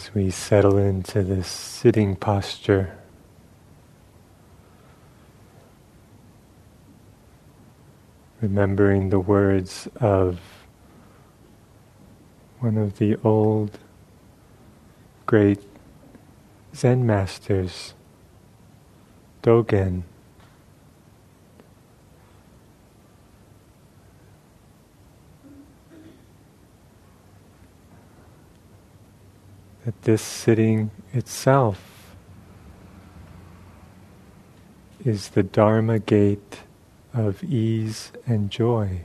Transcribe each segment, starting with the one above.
as we settle into this sitting posture. Remembering the words of one of the old great Zen masters, Dogen. That this sitting itself is the Dharma gate of ease and joy.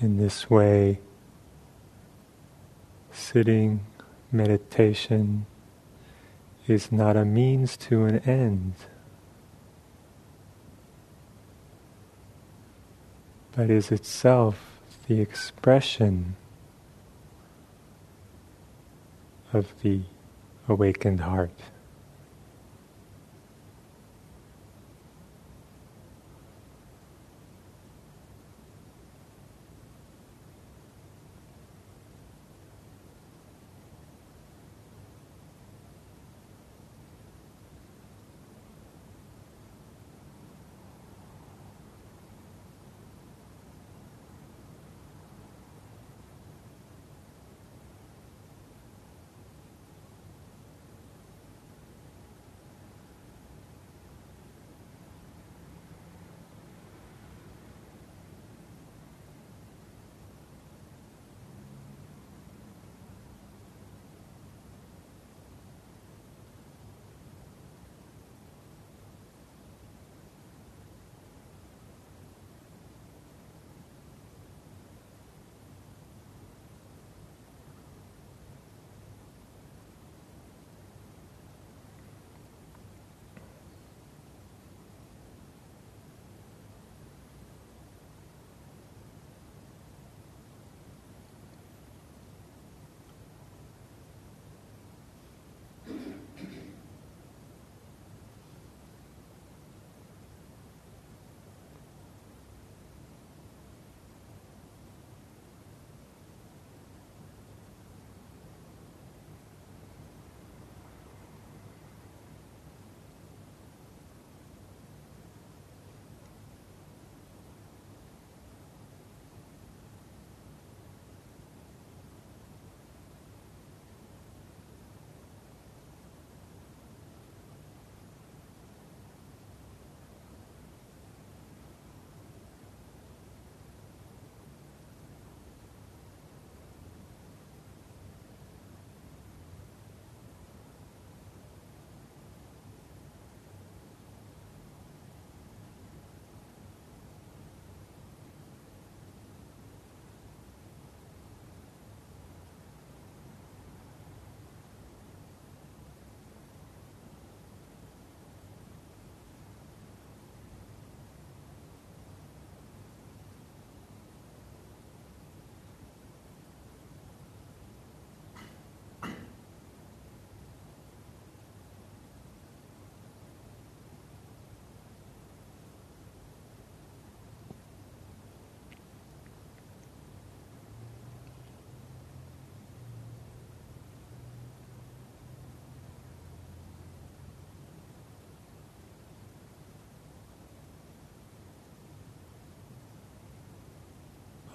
In this way, sitting meditation is not a means to an end, but is itself the expression of the awakened heart.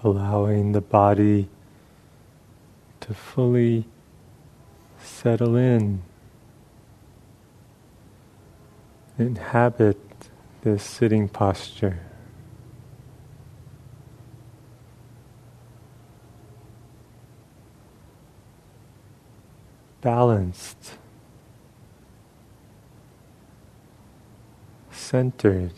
Allowing the body to fully settle in, inhabit this sitting posture. Balanced, centered.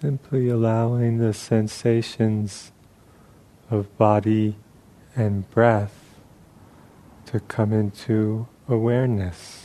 Simply allowing the sensations of body and breath to come into awareness.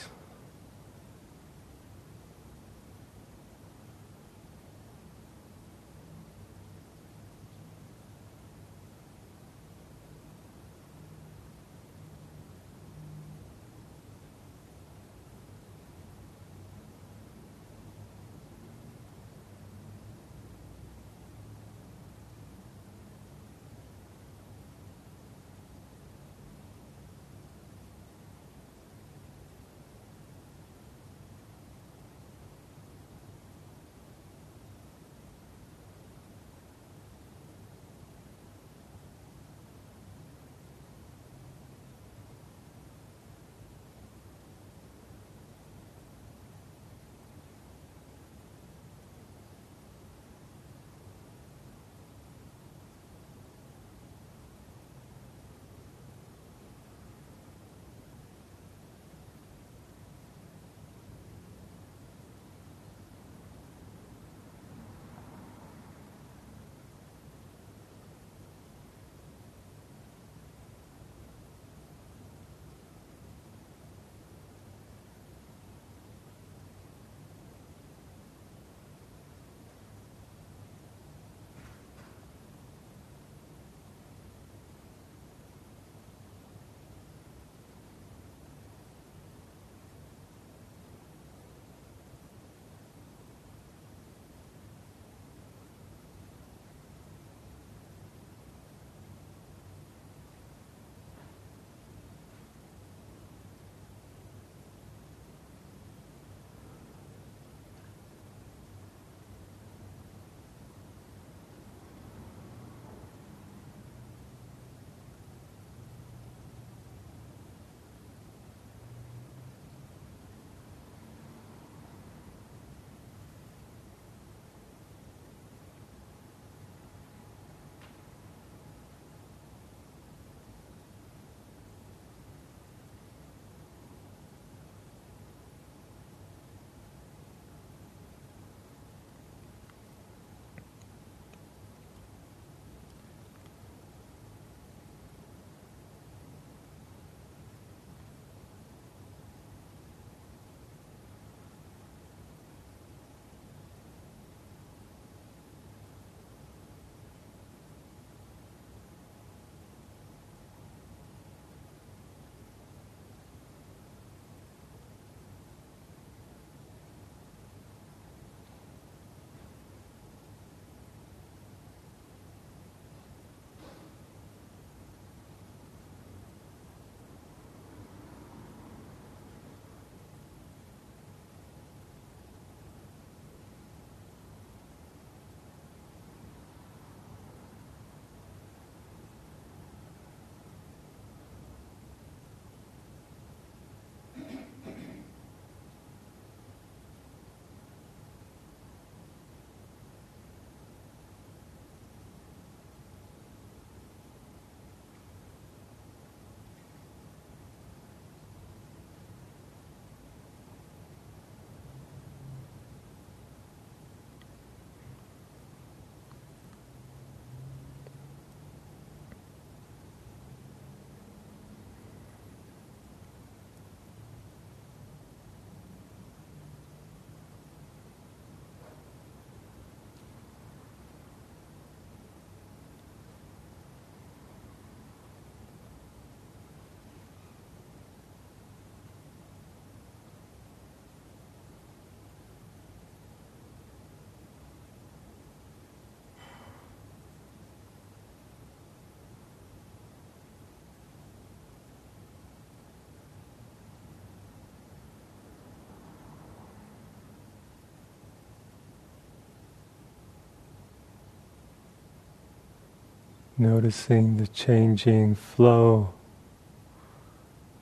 Noticing the changing flow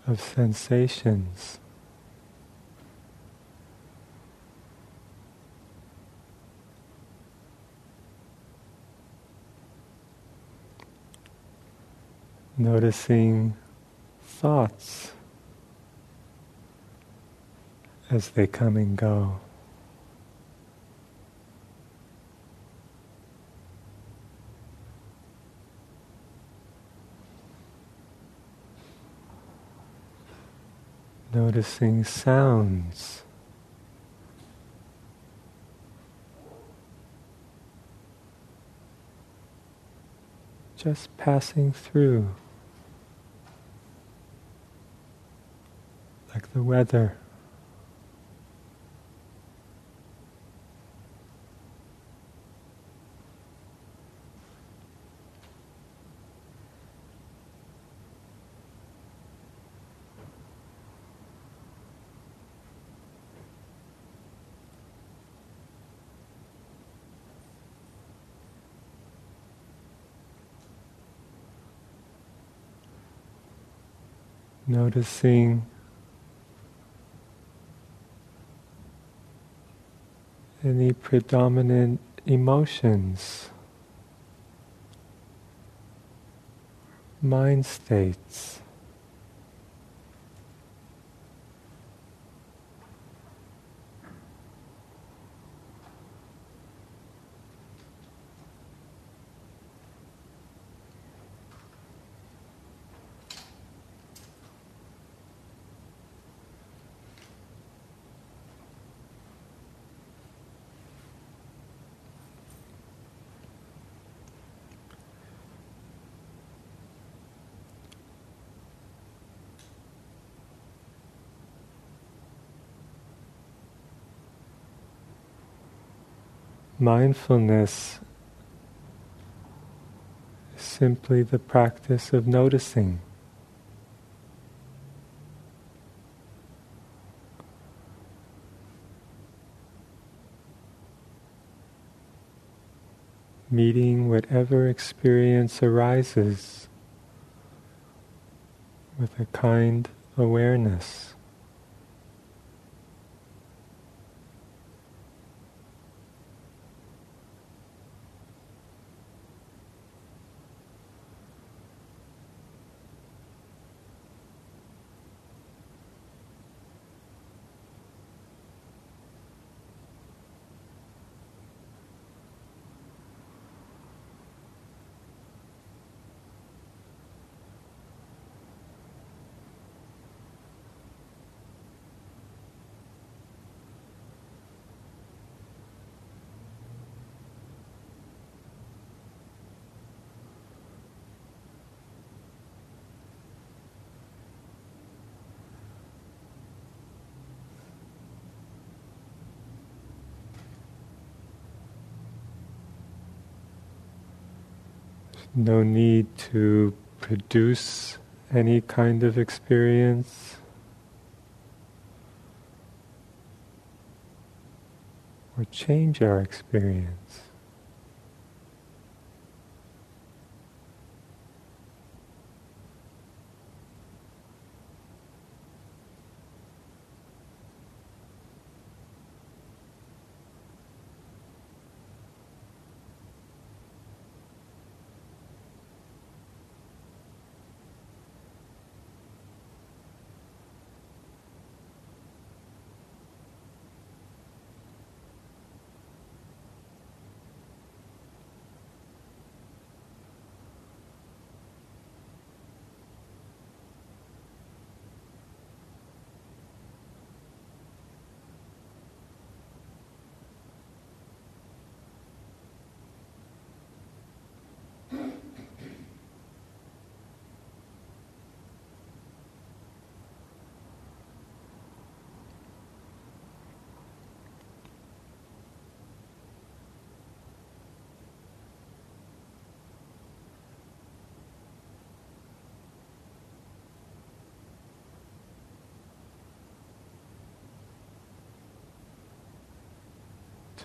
of sensations. Noticing thoughts as they come and go. Noticing sounds. Just passing through. like the weather. Noticing any predominant emotions, mind states. Mindfulness is simply the practice of noticing. Meeting whatever experience arises with a kind awareness. No need to produce any kind of experience or change our experience.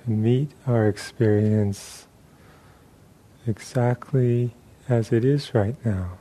To meet our experience exactly as it is right now.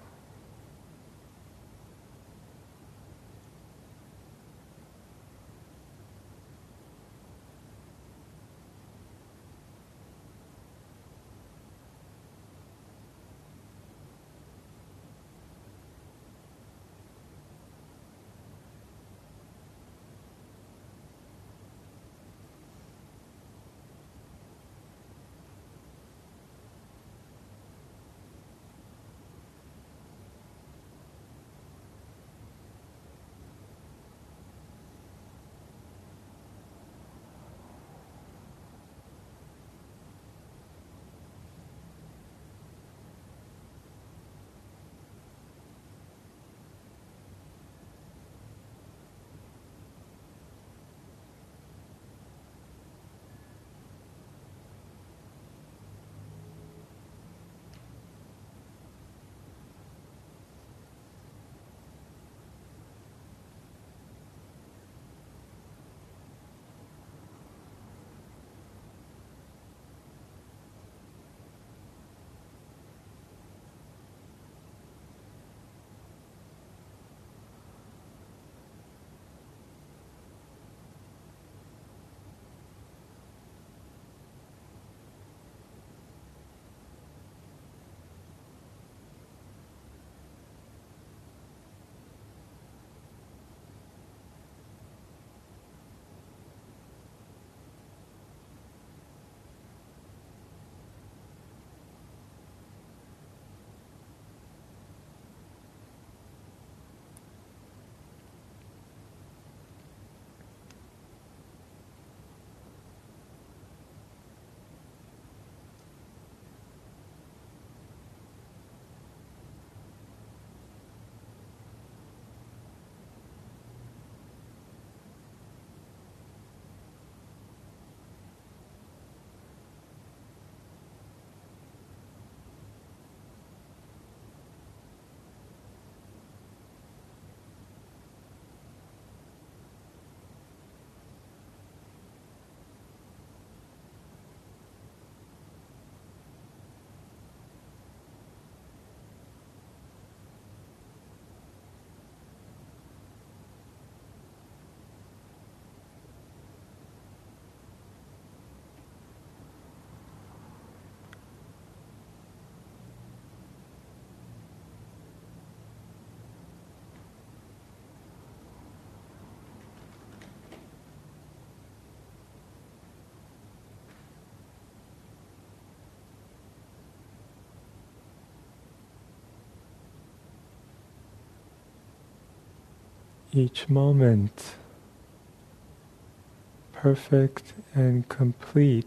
Each moment perfect and complete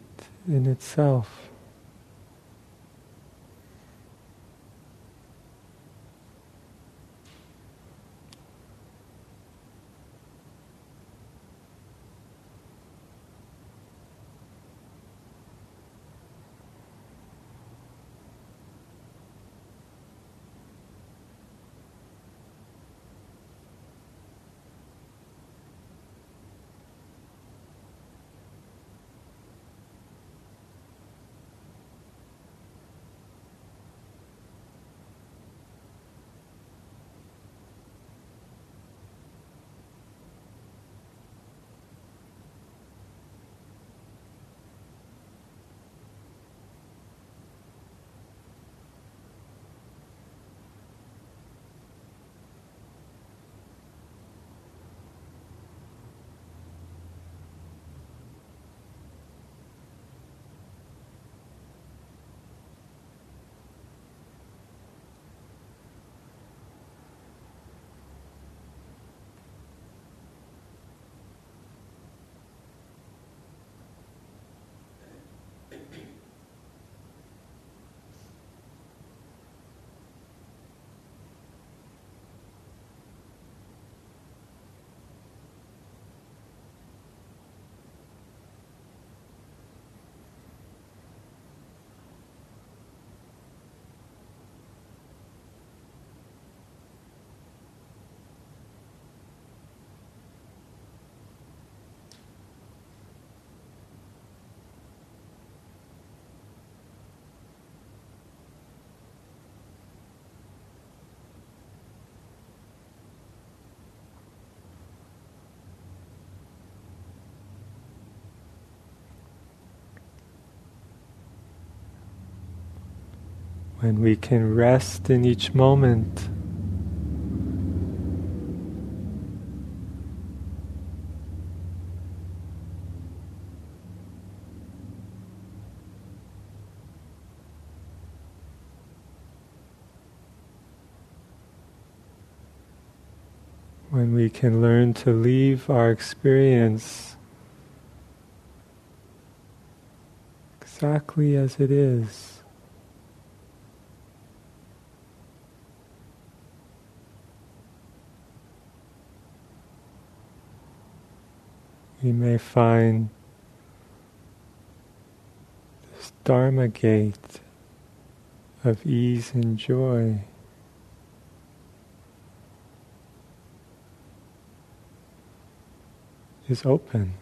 in itself. When we can rest in each moment. when we can learn to leave our experience exactly as it is. We may find this Dharma gate of ease and joy. is open.